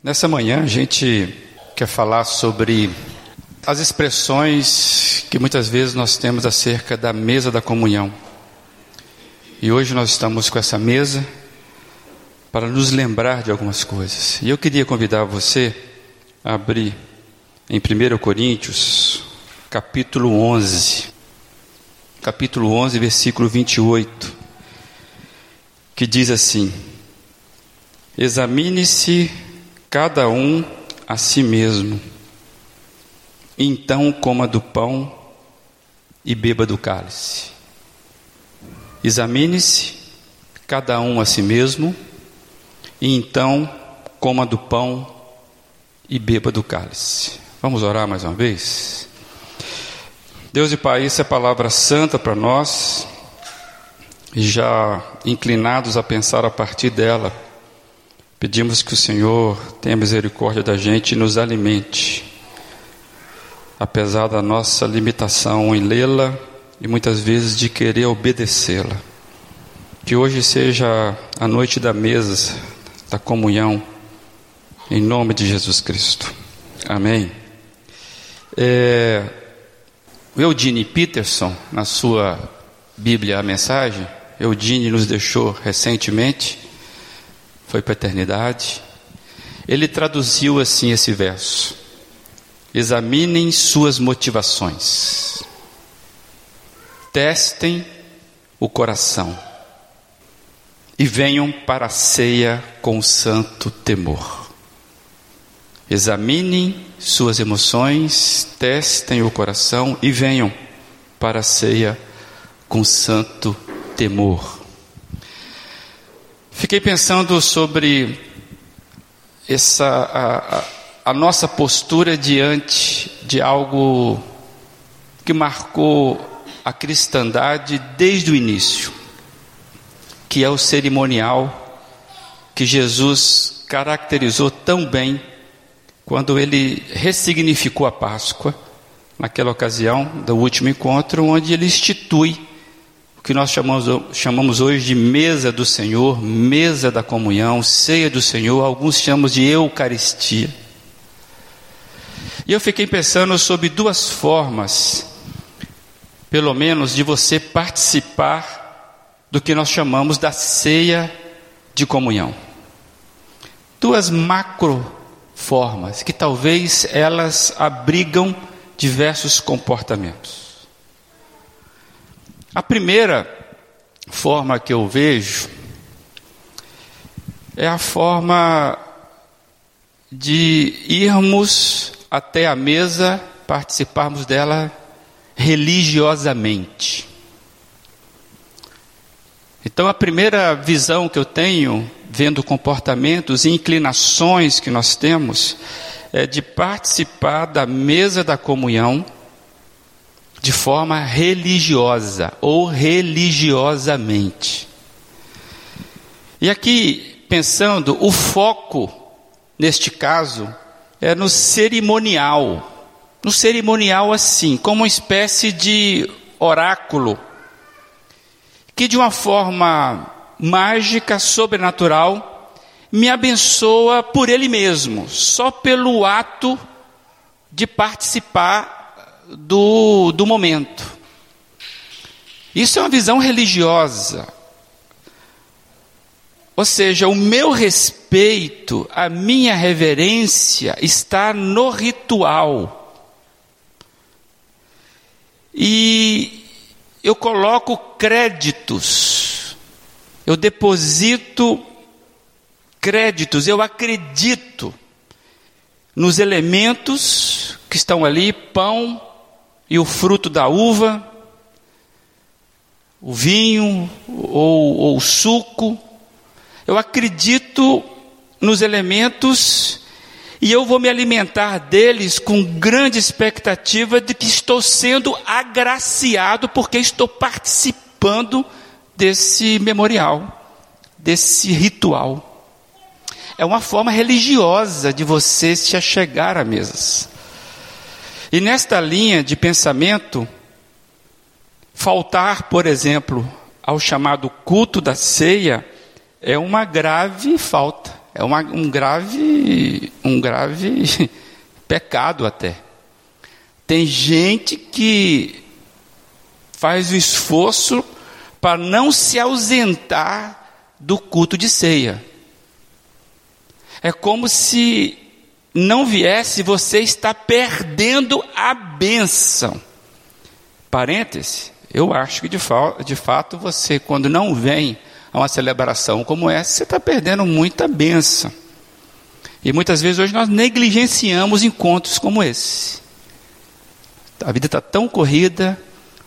Nessa manhã a gente quer falar sobre as expressões que muitas vezes nós temos acerca da mesa da comunhão. E hoje nós estamos com essa mesa para nos lembrar de algumas coisas. E eu queria convidar você a abrir em 1 Coríntios, capítulo 11. Capítulo 11, versículo 28, que diz assim: Examine-se cada um a si mesmo. Então coma do pão e beba do cálice. Examine-se cada um a si mesmo, e então coma do pão e beba do cálice. Vamos orar mais uma vez? Deus e Pai, essa é a palavra santa para nós, já inclinados a pensar a partir dela Pedimos que o Senhor tenha misericórdia da gente e nos alimente, apesar da nossa limitação em lê-la e muitas vezes de querer obedecê-la. Que hoje seja a noite da mesa, da comunhão, em nome de Jesus Cristo. Amém. É, Eudine Peterson, na sua Bíblia, a mensagem, Eudine nos deixou recentemente foi para a eternidade. Ele traduziu assim esse verso: Examinem suas motivações, testem o coração e venham para a ceia com santo temor. Examinem suas emoções, testem o coração e venham para a ceia com santo temor. Fiquei pensando sobre essa a, a, a, nossa postura diante de algo que marcou a cristandade desde o início, que é o cerimonial que Jesus caracterizou tão bem quando ele ressignificou a Páscoa, naquela ocasião do último encontro, onde ele institui que nós chamamos, chamamos hoje de mesa do Senhor, mesa da comunhão, ceia do Senhor, alguns chamam de Eucaristia. E eu fiquei pensando sobre duas formas, pelo menos, de você participar do que nós chamamos da ceia de comunhão. Duas macro formas, que talvez elas abrigam diversos comportamentos. A primeira forma que eu vejo é a forma de irmos até a mesa, participarmos dela religiosamente. Então, a primeira visão que eu tenho, vendo comportamentos e inclinações que nós temos, é de participar da mesa da comunhão de forma religiosa ou religiosamente. E aqui, pensando, o foco, neste caso, é no cerimonial. No cerimonial, assim, como uma espécie de oráculo, que de uma forma mágica, sobrenatural, me abençoa por ele mesmo, só pelo ato de participar do, do momento. Isso é uma visão religiosa. Ou seja, o meu respeito, a minha reverência está no ritual. E eu coloco créditos, eu deposito créditos, eu acredito nos elementos que estão ali pão, e o fruto da uva, o vinho ou, ou o suco. Eu acredito nos elementos e eu vou me alimentar deles com grande expectativa de que estou sendo agraciado porque estou participando desse memorial, desse ritual. É uma forma religiosa de você se achegar a mesas. E nesta linha de pensamento, faltar, por exemplo, ao chamado culto da ceia é uma grave falta, é uma, um grave, um grave pecado até. Tem gente que faz o esforço para não se ausentar do culto de ceia. É como se não viesse, você está perdendo a bênção. Parêntese, eu acho que de, fa de fato você, quando não vem a uma celebração como essa, você está perdendo muita bênção. E muitas vezes hoje nós negligenciamos encontros como esse. A vida está tão corrida,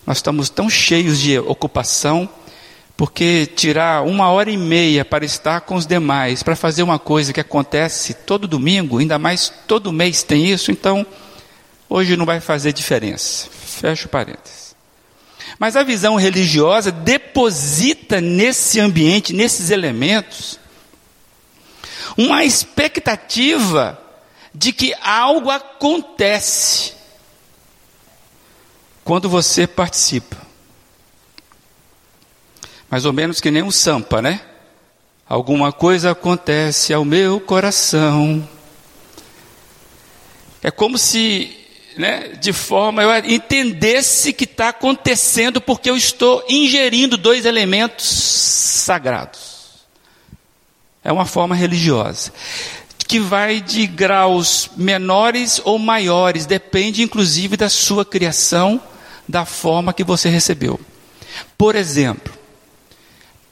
nós estamos tão cheios de ocupação, porque tirar uma hora e meia para estar com os demais, para fazer uma coisa que acontece todo domingo, ainda mais todo mês tem isso, então hoje não vai fazer diferença. Fecha o parênteses. Mas a visão religiosa deposita nesse ambiente, nesses elementos, uma expectativa de que algo acontece quando você participa. Mais ou menos que nem um sampa, né? Alguma coisa acontece ao meu coração. É como se, né, de forma eu entendesse que está acontecendo porque eu estou ingerindo dois elementos sagrados. É uma forma religiosa que vai de graus menores ou maiores, depende inclusive da sua criação, da forma que você recebeu. Por exemplo,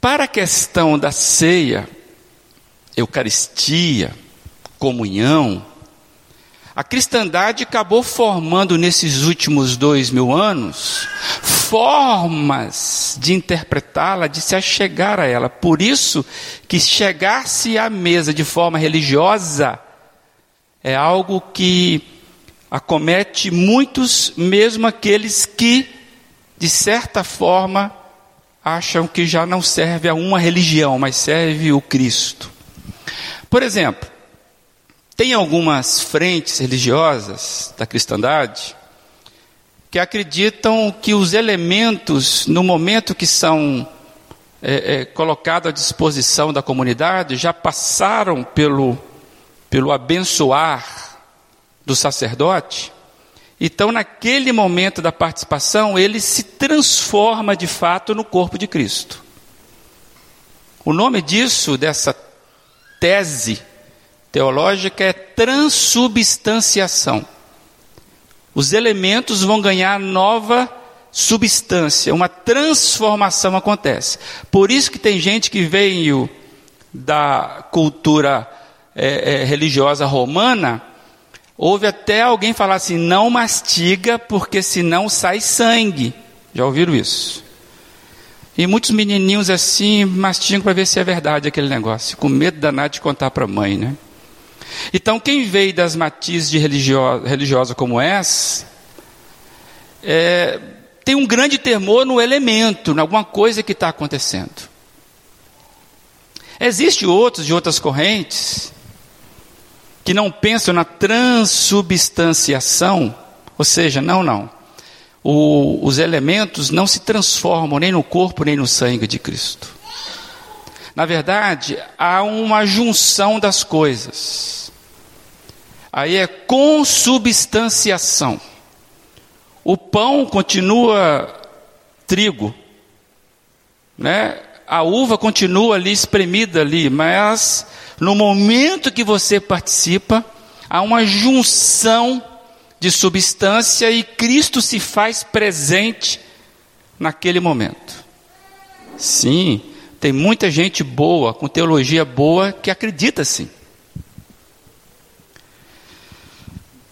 para a questão da ceia, Eucaristia, comunhão, a cristandade acabou formando nesses últimos dois mil anos formas de interpretá-la, de se achegar a ela. Por isso que chegar-se à mesa de forma religiosa é algo que acomete muitos, mesmo aqueles que, de certa forma, acham que já não serve a uma religião, mas serve o Cristo. Por exemplo, tem algumas frentes religiosas da cristandade que acreditam que os elementos, no momento que são é, é, colocados à disposição da comunidade, já passaram pelo, pelo abençoar do sacerdote então, naquele momento da participação, ele se transforma de fato no corpo de Cristo. O nome disso, dessa tese teológica, é transubstanciação. Os elementos vão ganhar nova substância, uma transformação acontece. Por isso que tem gente que veio da cultura é, é, religiosa romana Houve até alguém falar assim: não mastiga, porque senão sai sangue. Já ouviram isso? E muitos menininhos assim mastigam para ver se é verdade aquele negócio, com medo danado de contar para a mãe, né? Então, quem veio das matizes de religiosa, religiosa como essa, é, tem um grande temor no elemento, em alguma coisa que está acontecendo. Existem outros de outras correntes que não pensam na transubstanciação, ou seja, não, não. O, os elementos não se transformam nem no corpo nem no sangue de Cristo. Na verdade, há uma junção das coisas. Aí é consubstanciação. O pão continua trigo, né? A uva continua ali espremida ali, mas no momento que você participa, há uma junção de substância e Cristo se faz presente naquele momento. Sim, tem muita gente boa, com teologia boa, que acredita assim.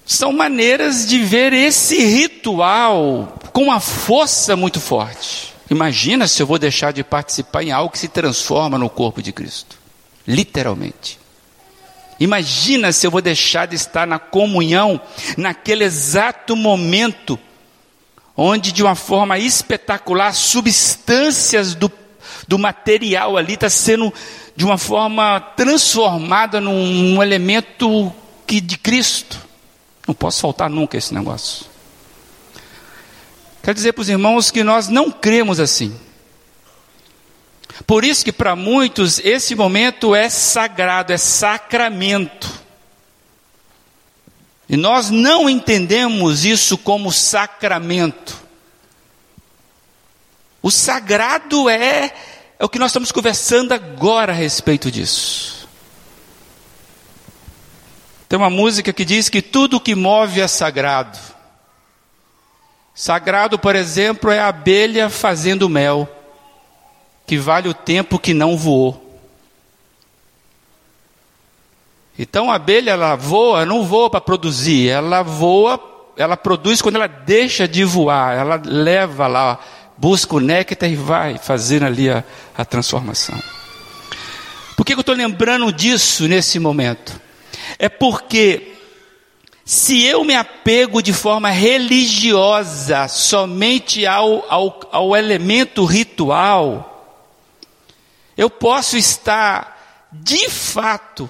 São maneiras de ver esse ritual com uma força muito forte. Imagina se eu vou deixar de participar em algo que se transforma no corpo de Cristo literalmente. Imagina se eu vou deixar de estar na comunhão naquele exato momento onde de uma forma espetacular substâncias do, do material ali está sendo de uma forma transformada num, num elemento que de Cristo. Não posso faltar nunca esse negócio. Quero dizer para os irmãos que nós não cremos assim. Por isso que para muitos esse momento é sagrado, é sacramento. E nós não entendemos isso como sacramento. O sagrado é, é o que nós estamos conversando agora a respeito disso. Tem uma música que diz que tudo que move é sagrado. Sagrado, por exemplo, é a abelha fazendo mel, que vale o tempo que não voou. Então a abelha ela voa, não voa para produzir, ela voa, ela produz quando ela deixa de voar, ela leva lá, busca o néctar e vai fazendo ali a, a transformação. Por que eu estou lembrando disso nesse momento? É porque se eu me apego de forma religiosa somente ao, ao, ao elemento ritual, eu posso estar de fato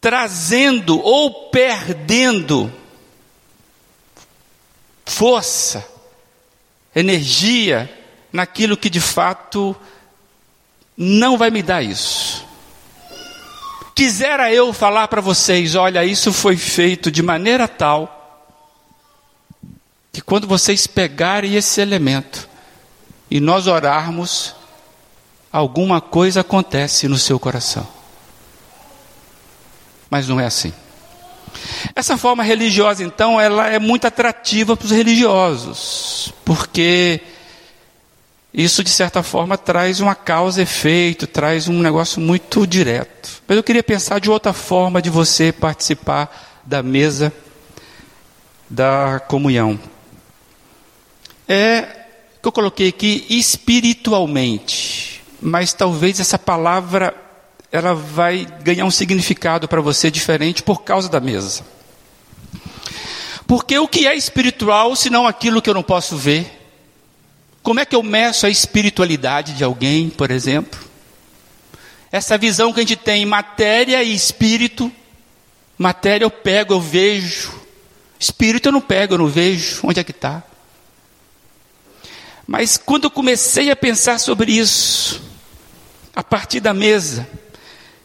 trazendo ou perdendo força, energia naquilo que de fato não vai me dar isso. Quisera eu falar para vocês: olha, isso foi feito de maneira tal que quando vocês pegarem esse elemento e nós orarmos, alguma coisa acontece no seu coração mas não é assim. Essa forma religiosa, então, ela é muito atrativa para os religiosos, porque isso, de certa forma, traz uma causa-efeito, traz um negócio muito direto. Mas eu queria pensar de outra forma de você participar da mesa da comunhão. É que eu coloquei aqui espiritualmente, mas talvez essa palavra ela vai ganhar um significado para você diferente por causa da mesa. Porque o que é espiritual se não aquilo que eu não posso ver? Como é que eu meço a espiritualidade de alguém, por exemplo? Essa visão que a gente tem matéria e espírito. Matéria eu pego, eu vejo. Espírito eu não pego, eu não vejo. Onde é que está? Mas quando eu comecei a pensar sobre isso, a partir da mesa,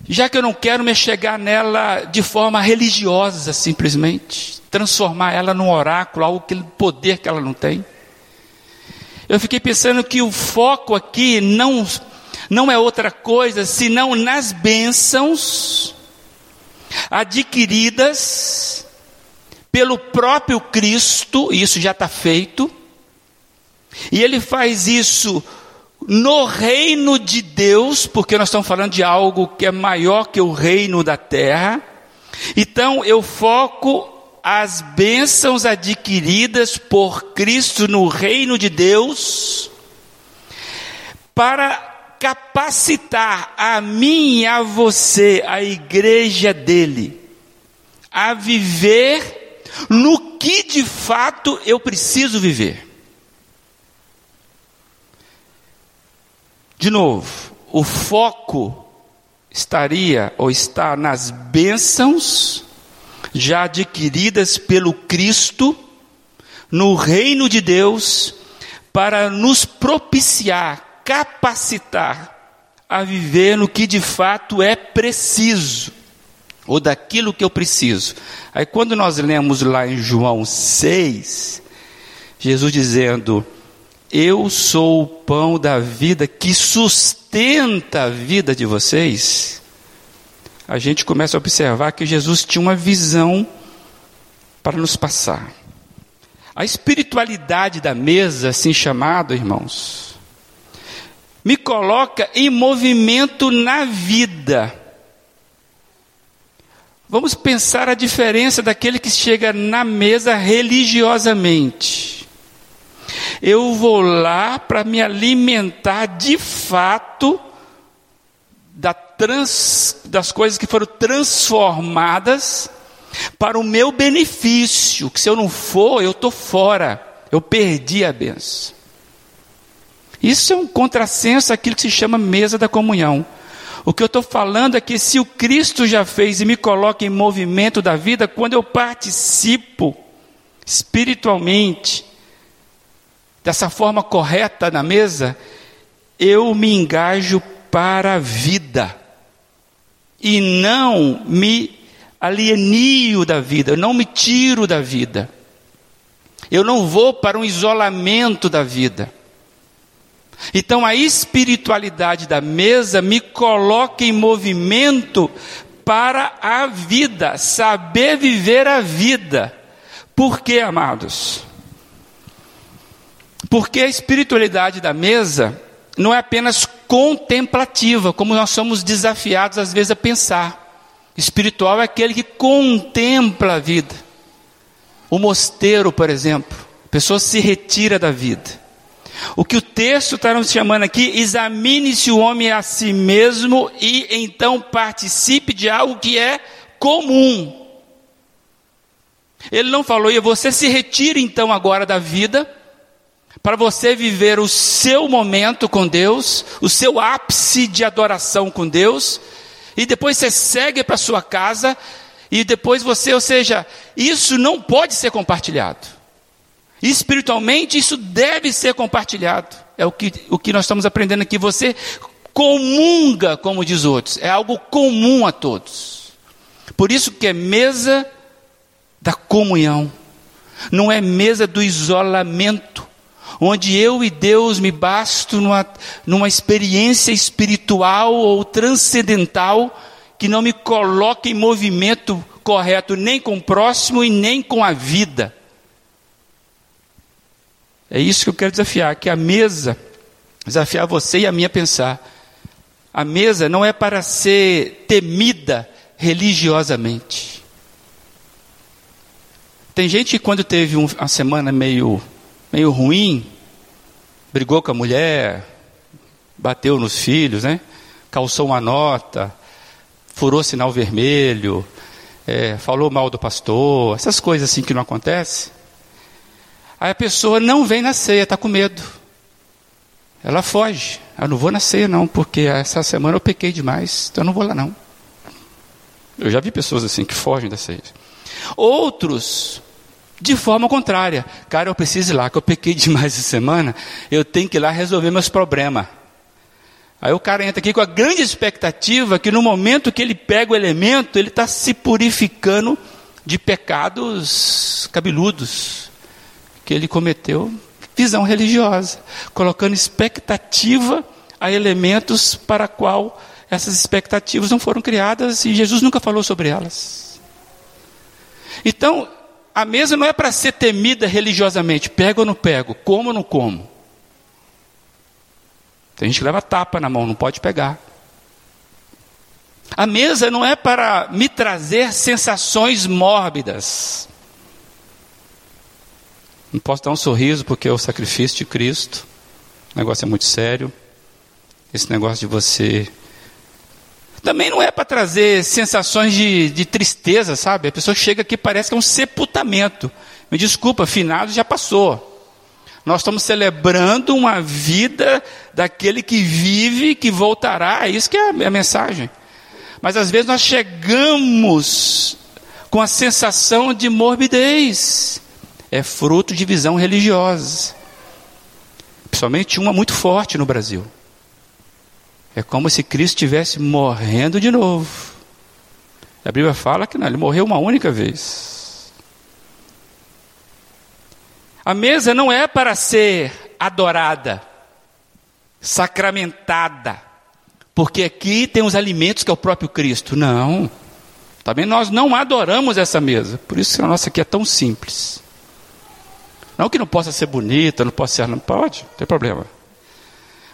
já que eu não quero me chegar nela de forma religiosa, simplesmente, transformar ela num oráculo, algo que poder que ela não tem. Eu fiquei pensando que o foco aqui não não é outra coisa senão nas bênçãos adquiridas pelo próprio Cristo, isso já está feito, e ele faz isso no reino de Deus, porque nós estamos falando de algo que é maior que o reino da terra. Então eu foco as bênçãos adquiridas por Cristo no reino de Deus para capacitar a mim e a você, a igreja dele, a viver no que de fato eu preciso viver. De novo, o foco estaria ou está nas bênçãos já adquiridas pelo Cristo no reino de Deus para nos propiciar, capacitar a viver no que de fato é preciso, ou daquilo que eu preciso. Aí quando nós lemos lá em João 6, Jesus dizendo: eu sou o pão da vida que sustenta a vida de vocês, a gente começa a observar que Jesus tinha uma visão para nos passar. A espiritualidade da mesa, assim chamado, irmãos, me coloca em movimento na vida. Vamos pensar a diferença daquele que chega na mesa religiosamente eu vou lá para me alimentar de fato da trans, das coisas que foram transformadas para o meu benefício, que se eu não for, eu estou fora, eu perdi a benção. Isso é um contrassenso àquilo que se chama mesa da comunhão. O que eu estou falando é que se o Cristo já fez e me coloca em movimento da vida, quando eu participo espiritualmente, dessa forma correta na mesa, eu me engajo para a vida e não me alienio da vida, eu não me tiro da vida. Eu não vou para um isolamento da vida. Então a espiritualidade da mesa me coloca em movimento para a vida, saber viver a vida. Por quê, amados? Porque a espiritualidade da mesa não é apenas contemplativa, como nós somos desafiados às vezes a pensar. Espiritual é aquele que contempla a vida. O mosteiro, por exemplo, a pessoa se retira da vida. O que o texto está nos chamando aqui, examine-se o homem a si mesmo e então participe de algo que é comum. Ele não falou, e você se retire então agora da vida, para você viver o seu momento com Deus, o seu ápice de adoração com Deus, e depois você segue para sua casa, e depois você, ou seja, isso não pode ser compartilhado. Espiritualmente, isso deve ser compartilhado. É o que, o que nós estamos aprendendo aqui. Você comunga, como diz outros, é algo comum a todos. Por isso que é mesa da comunhão, não é mesa do isolamento, onde eu e Deus me basto numa, numa experiência espiritual ou transcendental que não me coloca em movimento correto nem com o próximo e nem com a vida. É isso que eu quero desafiar, que a mesa, desafiar você e a mim a pensar. A mesa não é para ser temida religiosamente. Tem gente que quando teve uma semana meio, meio ruim, brigou com a mulher, bateu nos filhos, né? calçou uma nota, furou sinal vermelho, é, falou mal do pastor, essas coisas assim que não acontecem. Aí a pessoa não vem na ceia, está com medo. Ela foge. Eu não vou na ceia não, porque essa semana eu pequei demais, então eu não vou lá não. Eu já vi pessoas assim que fogem da ceia. Outros, de forma contrária. Cara, eu preciso ir lá, que eu pequei demais essa semana, eu tenho que ir lá resolver meus problemas. Aí o cara entra aqui com a grande expectativa que no momento que ele pega o elemento, ele está se purificando de pecados cabeludos que ele cometeu visão religiosa, colocando expectativa a elementos para qual essas expectativas não foram criadas e Jesus nunca falou sobre elas. Então, a mesa não é para ser temida religiosamente, pego ou não pego, como ou não como. Tem gente que leva tapa na mão, não pode pegar. A mesa não é para me trazer sensações mórbidas. Não posso dar um sorriso porque é o sacrifício de Cristo. O negócio é muito sério. Esse negócio de você. Também não é para trazer sensações de, de tristeza, sabe? A pessoa chega aqui parece que é um sepultamento. Me desculpa, finado já passou. Nós estamos celebrando uma vida daquele que vive, que voltará. É isso que é a mensagem. Mas às vezes nós chegamos com a sensação de morbidez é fruto de visão religiosa. Principalmente uma muito forte no Brasil. É como se Cristo estivesse morrendo de novo. A Bíblia fala que não, ele morreu uma única vez. A mesa não é para ser adorada, sacramentada, porque aqui tem os alimentos que é o próprio Cristo. Não. Também nós não adoramos essa mesa. Por isso que a nossa aqui é tão simples. Não que não possa ser bonita, não possa ser. Não pode, não tem problema.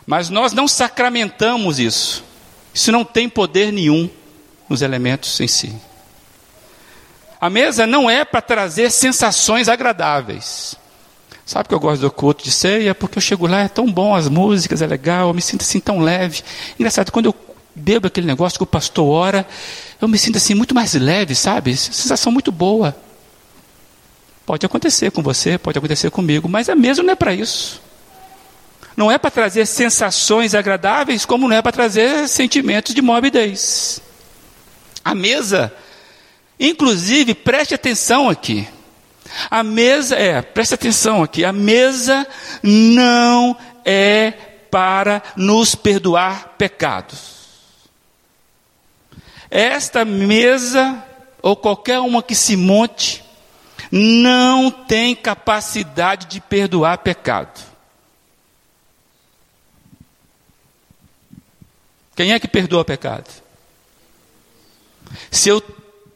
Mas nós não sacramentamos isso. Isso não tem poder nenhum nos elementos em si. A mesa não é para trazer sensações agradáveis. Sabe que eu gosto do culto de ceia? Porque eu chego lá, é tão bom, as músicas, é legal, eu me sinto assim tão leve. Engraçado, quando eu bebo aquele negócio que o pastor ora, eu me sinto assim muito mais leve, sabe? Sensação muito boa. Pode acontecer com você, pode acontecer comigo, mas a mesa não é para isso. Não é para trazer sensações agradáveis, como não é para trazer sentimentos de morbidez. A mesa, inclusive, preste atenção aqui. A mesa é, preste atenção aqui, a mesa não é para nos perdoar pecados. Esta mesa, ou qualquer uma que se monte, não tem capacidade de perdoar pecado. Quem é que perdoa pecado? Se eu,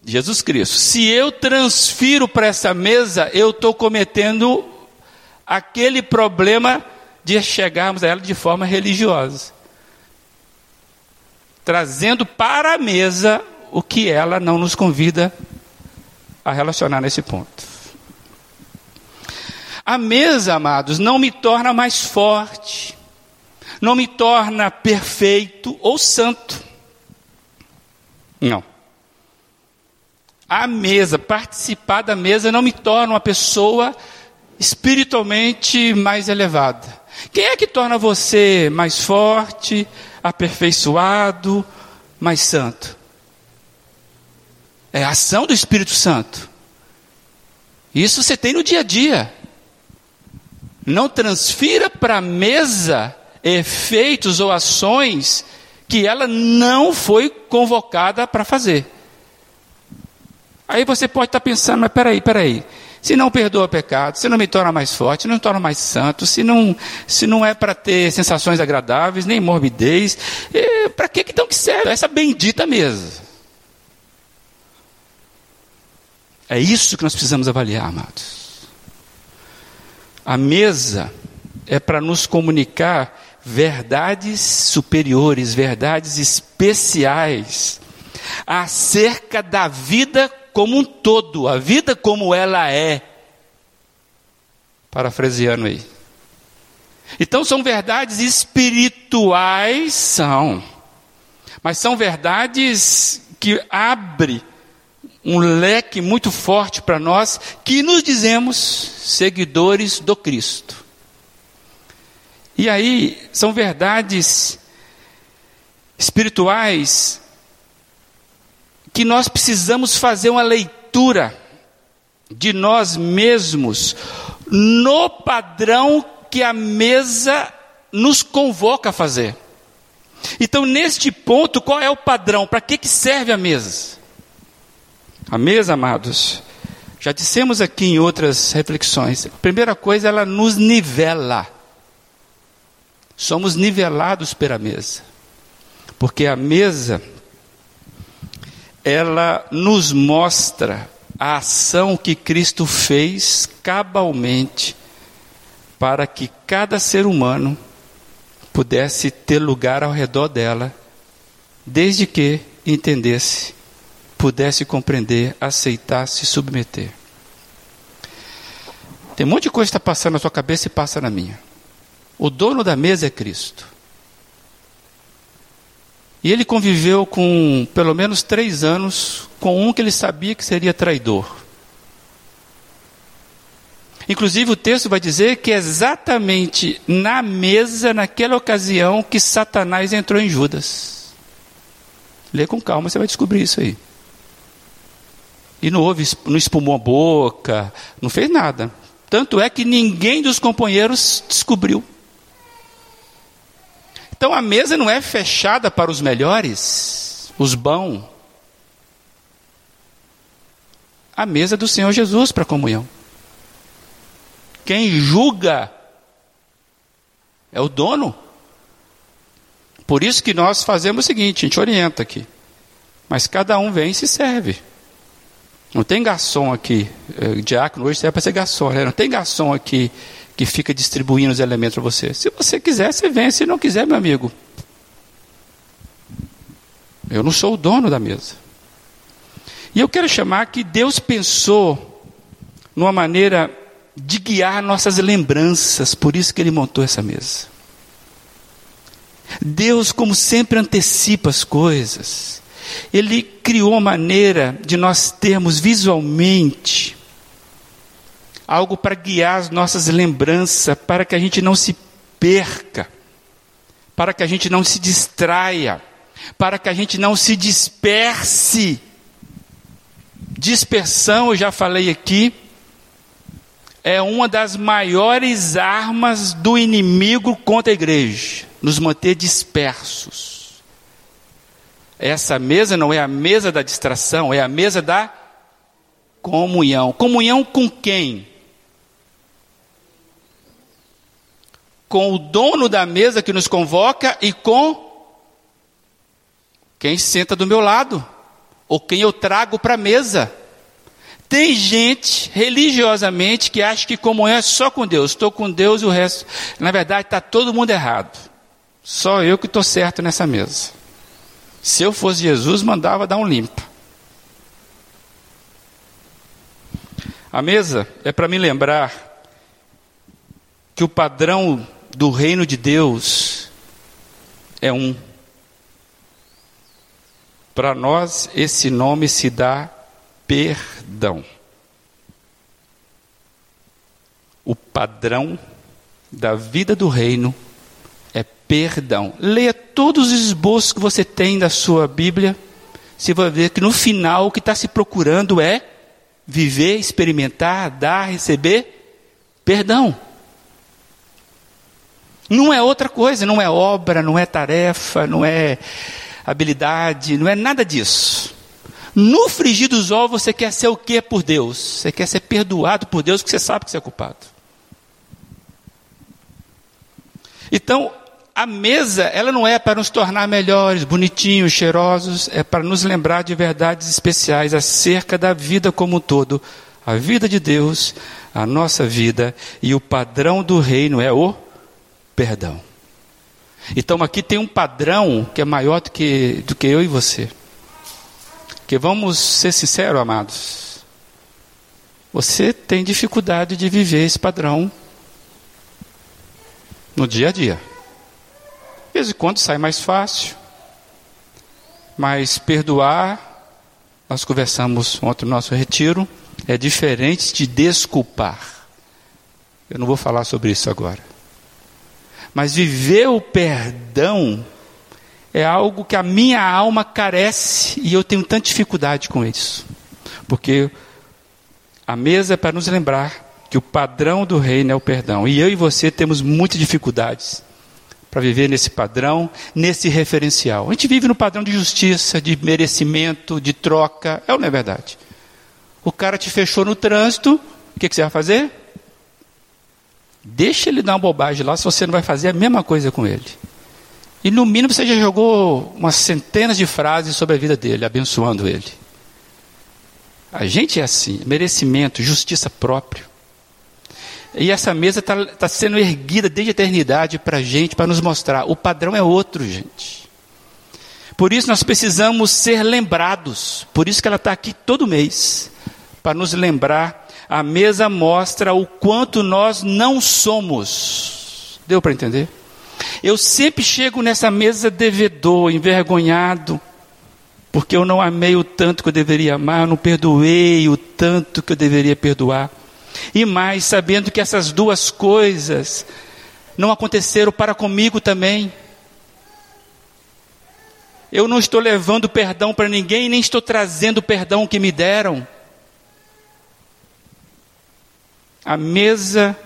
Jesus Cristo, se eu transfiro para essa mesa, eu estou cometendo aquele problema de chegarmos a ela de forma religiosa, trazendo para a mesa o que ela não nos convida a relacionar nesse ponto. A mesa, amados, não me torna mais forte, não me torna perfeito ou santo. Não. A mesa, participar da mesa, não me torna uma pessoa espiritualmente mais elevada. Quem é que torna você mais forte, aperfeiçoado, mais santo? É a ação do Espírito Santo. Isso você tem no dia a dia. Não transfira para a mesa efeitos ou ações que ela não foi convocada para fazer. Aí você pode estar pensando, mas peraí, peraí. Se não perdoa pecado, se não me torna mais forte, não me torna mais santo, se não, se não é para ter sensações agradáveis, nem morbidez, para que então que serve essa bendita mesa? É isso que nós precisamos avaliar, amados. A mesa é para nos comunicar verdades superiores, verdades especiais acerca da vida como um todo, a vida como ela é. Parafraseando aí. Então são verdades espirituais, são. Mas são verdades que abrem um leque muito forte para nós que nos dizemos seguidores do Cristo. E aí são verdades espirituais que nós precisamos fazer uma leitura de nós mesmos no padrão que a mesa nos convoca a fazer. Então, neste ponto, qual é o padrão? Para que, que serve a mesa? A mesa, amados, já dissemos aqui em outras reflexões, a primeira coisa, ela nos nivela. Somos nivelados pela mesa. Porque a mesa, ela nos mostra a ação que Cristo fez cabalmente para que cada ser humano pudesse ter lugar ao redor dela, desde que entendesse pudesse compreender, aceitar, se submeter. Tem um monte de coisa que está passando na sua cabeça e passa na minha. O dono da mesa é Cristo. E ele conviveu com pelo menos três anos com um que ele sabia que seria traidor. Inclusive o texto vai dizer que é exatamente na mesa, naquela ocasião, que Satanás entrou em Judas. Lê com calma, você vai descobrir isso aí. E não houve, não espumou a boca, não fez nada. Tanto é que ninguém dos companheiros descobriu. Então a mesa não é fechada para os melhores, os bons. A mesa do Senhor Jesus para a comunhão. Quem julga é o dono. Por isso que nós fazemos o seguinte, a gente orienta aqui. Mas cada um vem e se serve. Não tem garçom aqui, é, diácono hoje serve para ser garçom, né? não tem garçom aqui que fica distribuindo os elementos para você. Se você quiser, você vem, se não quiser, meu amigo. Eu não sou o dono da mesa. E eu quero chamar que Deus pensou numa maneira de guiar nossas lembranças, por isso que Ele montou essa mesa. Deus, como sempre, antecipa as coisas. Ele criou maneira de nós termos visualmente algo para guiar as nossas lembranças, para que a gente não se perca, para que a gente não se distraia, para que a gente não se disperse. Dispersão, eu já falei aqui, é uma das maiores armas do inimigo contra a igreja nos manter dispersos. Essa mesa não é a mesa da distração, é a mesa da comunhão. Comunhão com quem? Com o dono da mesa que nos convoca e com quem senta do meu lado, ou quem eu trago para a mesa. Tem gente, religiosamente, que acha que comunhão é só com Deus. Estou com Deus e o resto. Na verdade, está todo mundo errado. Só eu que estou certo nessa mesa. Se eu fosse Jesus, mandava dar um limpo. A mesa é para me lembrar que o padrão do reino de Deus é um. Para nós, esse nome se dá perdão. O padrão da vida do reino é perdão. Leia todos os esboços que você tem da sua Bíblia. Você vai ver que no final o que está se procurando é viver, experimentar, dar, receber perdão. Não é outra coisa, não é obra, não é tarefa, não é habilidade, não é nada disso. No frigir dos ovos você quer ser o que por Deus? Você quer ser perdoado por Deus porque você sabe que você é culpado. Então, a mesa, ela não é para nos tornar melhores, bonitinhos, cheirosos, é para nos lembrar de verdades especiais acerca da vida como um todo. A vida de Deus, a nossa vida e o padrão do reino é o perdão. Então aqui tem um padrão que é maior do que, do que eu e você. Que vamos ser sinceros, amados. Você tem dificuldade de viver esse padrão no dia a dia. De vez em quando sai mais fácil. Mas perdoar, nós conversamos ontem no nosso retiro, é diferente de desculpar. Eu não vou falar sobre isso agora. Mas viver o perdão é algo que a minha alma carece e eu tenho tanta dificuldade com isso. Porque a mesa é para nos lembrar que o padrão do reino é o perdão. E eu e você temos muitas dificuldades para viver nesse padrão, nesse referencial. A gente vive no padrão de justiça, de merecimento, de troca. É ou não é verdade? O cara te fechou no trânsito, o que, que você vai fazer? Deixa ele dar uma bobagem lá se você não vai fazer a mesma coisa com ele. E no mínimo você já jogou umas centenas de frases sobre a vida dele, abençoando ele. A gente é assim, merecimento, justiça próprio. E essa mesa está tá sendo erguida desde a eternidade para a gente, para nos mostrar. O padrão é outro, gente. Por isso nós precisamos ser lembrados. Por isso que ela está aqui todo mês. Para nos lembrar a mesa mostra o quanto nós não somos. Deu para entender? Eu sempre chego nessa mesa devedor, envergonhado, porque eu não amei o tanto que eu deveria amar, eu não perdoei o tanto que eu deveria perdoar. E mais, sabendo que essas duas coisas não aconteceram para comigo também. Eu não estou levando perdão para ninguém, nem estou trazendo o perdão que me deram. A mesa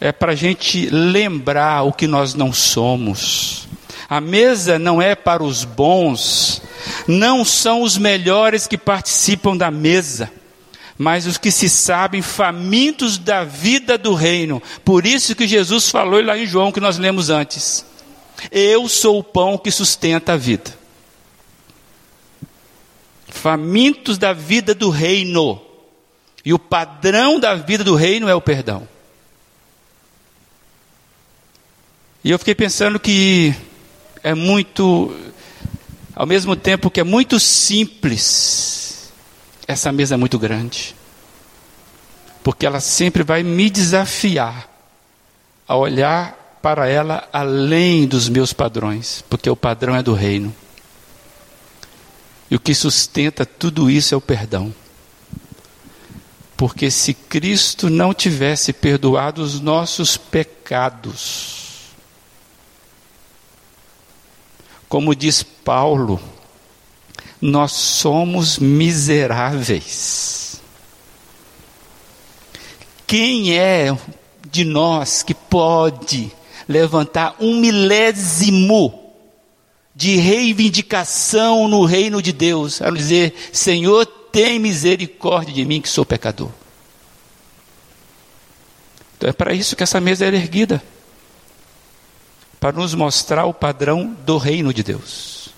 é para a gente lembrar o que nós não somos. A mesa não é para os bons, não são os melhores que participam da mesa, mas os que se sabem famintos da vida do reino. Por isso que Jesus falou lá em João, que nós lemos antes: Eu sou o pão que sustenta a vida. Famintos da vida do reino. E o padrão da vida do reino é o perdão. E eu fiquei pensando que é muito, ao mesmo tempo que é muito simples, essa mesa é muito grande. Porque ela sempre vai me desafiar a olhar para ela além dos meus padrões, porque o padrão é do reino. E o que sustenta tudo isso é o perdão. Porque se Cristo não tivesse perdoado os nossos pecados, como diz Paulo, nós somos miseráveis. quem é de nós que pode levantar um milésimo de reivindicação no reino de Deus, a dizer: Senhor, tem misericórdia de mim que sou pecador. Então é para isso que essa mesa era erguida para nos mostrar o padrão do reino de Deus.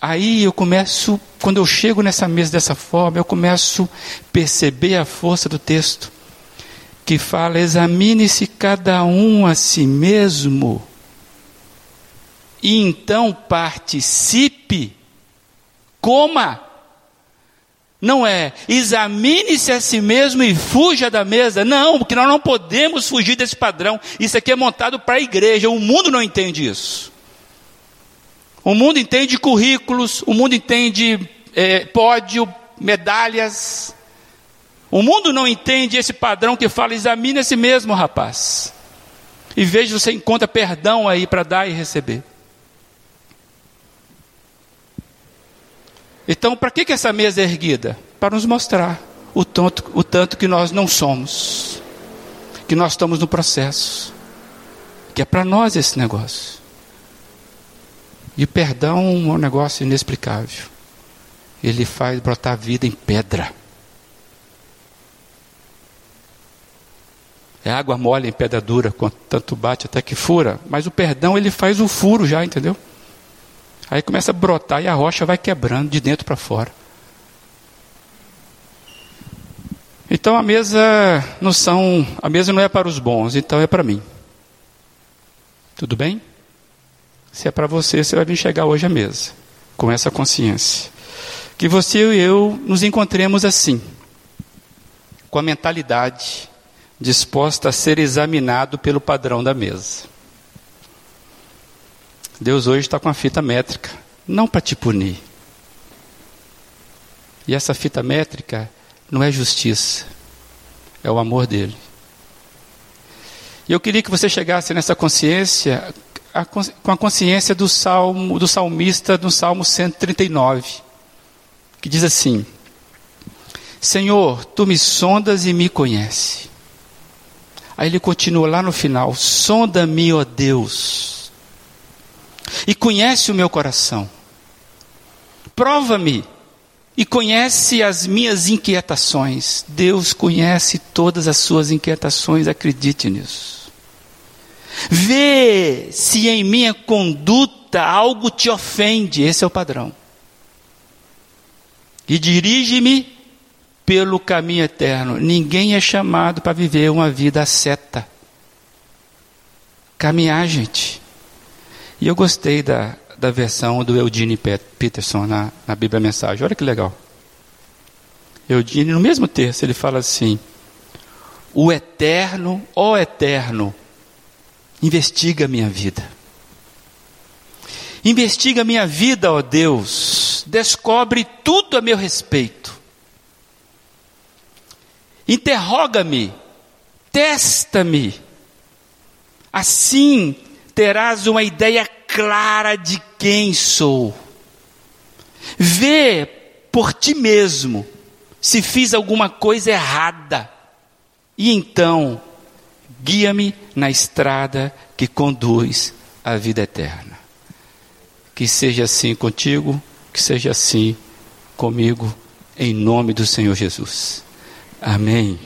Aí eu começo, quando eu chego nessa mesa dessa forma, eu começo a perceber a força do texto, que fala: examine-se cada um a si mesmo, e então participe, coma. Não é examine-se a si mesmo e fuja da mesa. Não, porque nós não podemos fugir desse padrão. Isso aqui é montado para a igreja. O mundo não entende isso. O mundo entende currículos, o mundo entende é, pódio, medalhas. O mundo não entende esse padrão que fala: examine a si mesmo, rapaz. E veja se você encontra perdão aí para dar e receber. Então, para que, que essa mesa é erguida? Para nos mostrar o tanto, o tanto que nós não somos, que nós estamos no processo, que é para nós esse negócio. E perdão é um negócio inexplicável. Ele faz brotar vida em pedra. É água mole em pedra dura, quanto tanto bate até que fura. Mas o perdão ele faz o furo já, entendeu? Aí começa a brotar e a rocha vai quebrando de dentro para fora. Então a mesa não são, a mesa não é para os bons, então é para mim. Tudo bem? Se é para você, você vai vir chegar hoje à mesa com essa consciência. Que você e eu nos encontremos assim, com a mentalidade disposta a ser examinado pelo padrão da mesa. Deus hoje está com a fita métrica, não para te punir. E essa fita métrica não é justiça, é o amor dele. E eu queria que você chegasse nessa consciência, a, com a consciência do salmo, do salmista no Salmo 139, que diz assim: Senhor, tu me sondas e me conhece. Aí ele continua lá no final: sonda-me, ó Deus e conhece o meu coração. Prova-me e conhece as minhas inquietações. Deus conhece todas as suas inquietações, acredite nisso. Vê se em minha conduta algo te ofende, esse é o padrão. E dirige-me pelo caminho eterno. Ninguém é chamado para viver uma vida seta. Caminhar, gente. E eu gostei da, da versão do Eudine Peterson na, na Bíblia Mensagem. Olha que legal. Eudine, no mesmo texto, ele fala assim: O eterno, ó eterno, investiga minha vida. Investiga minha vida, ó Deus. Descobre tudo a meu respeito. Interroga-me, testa-me. Assim terás uma ideia clara de quem sou. Vê por ti mesmo se fiz alguma coisa errada. E então, guia-me na estrada que conduz à vida eterna. Que seja assim contigo, que seja assim comigo, em nome do Senhor Jesus. Amém.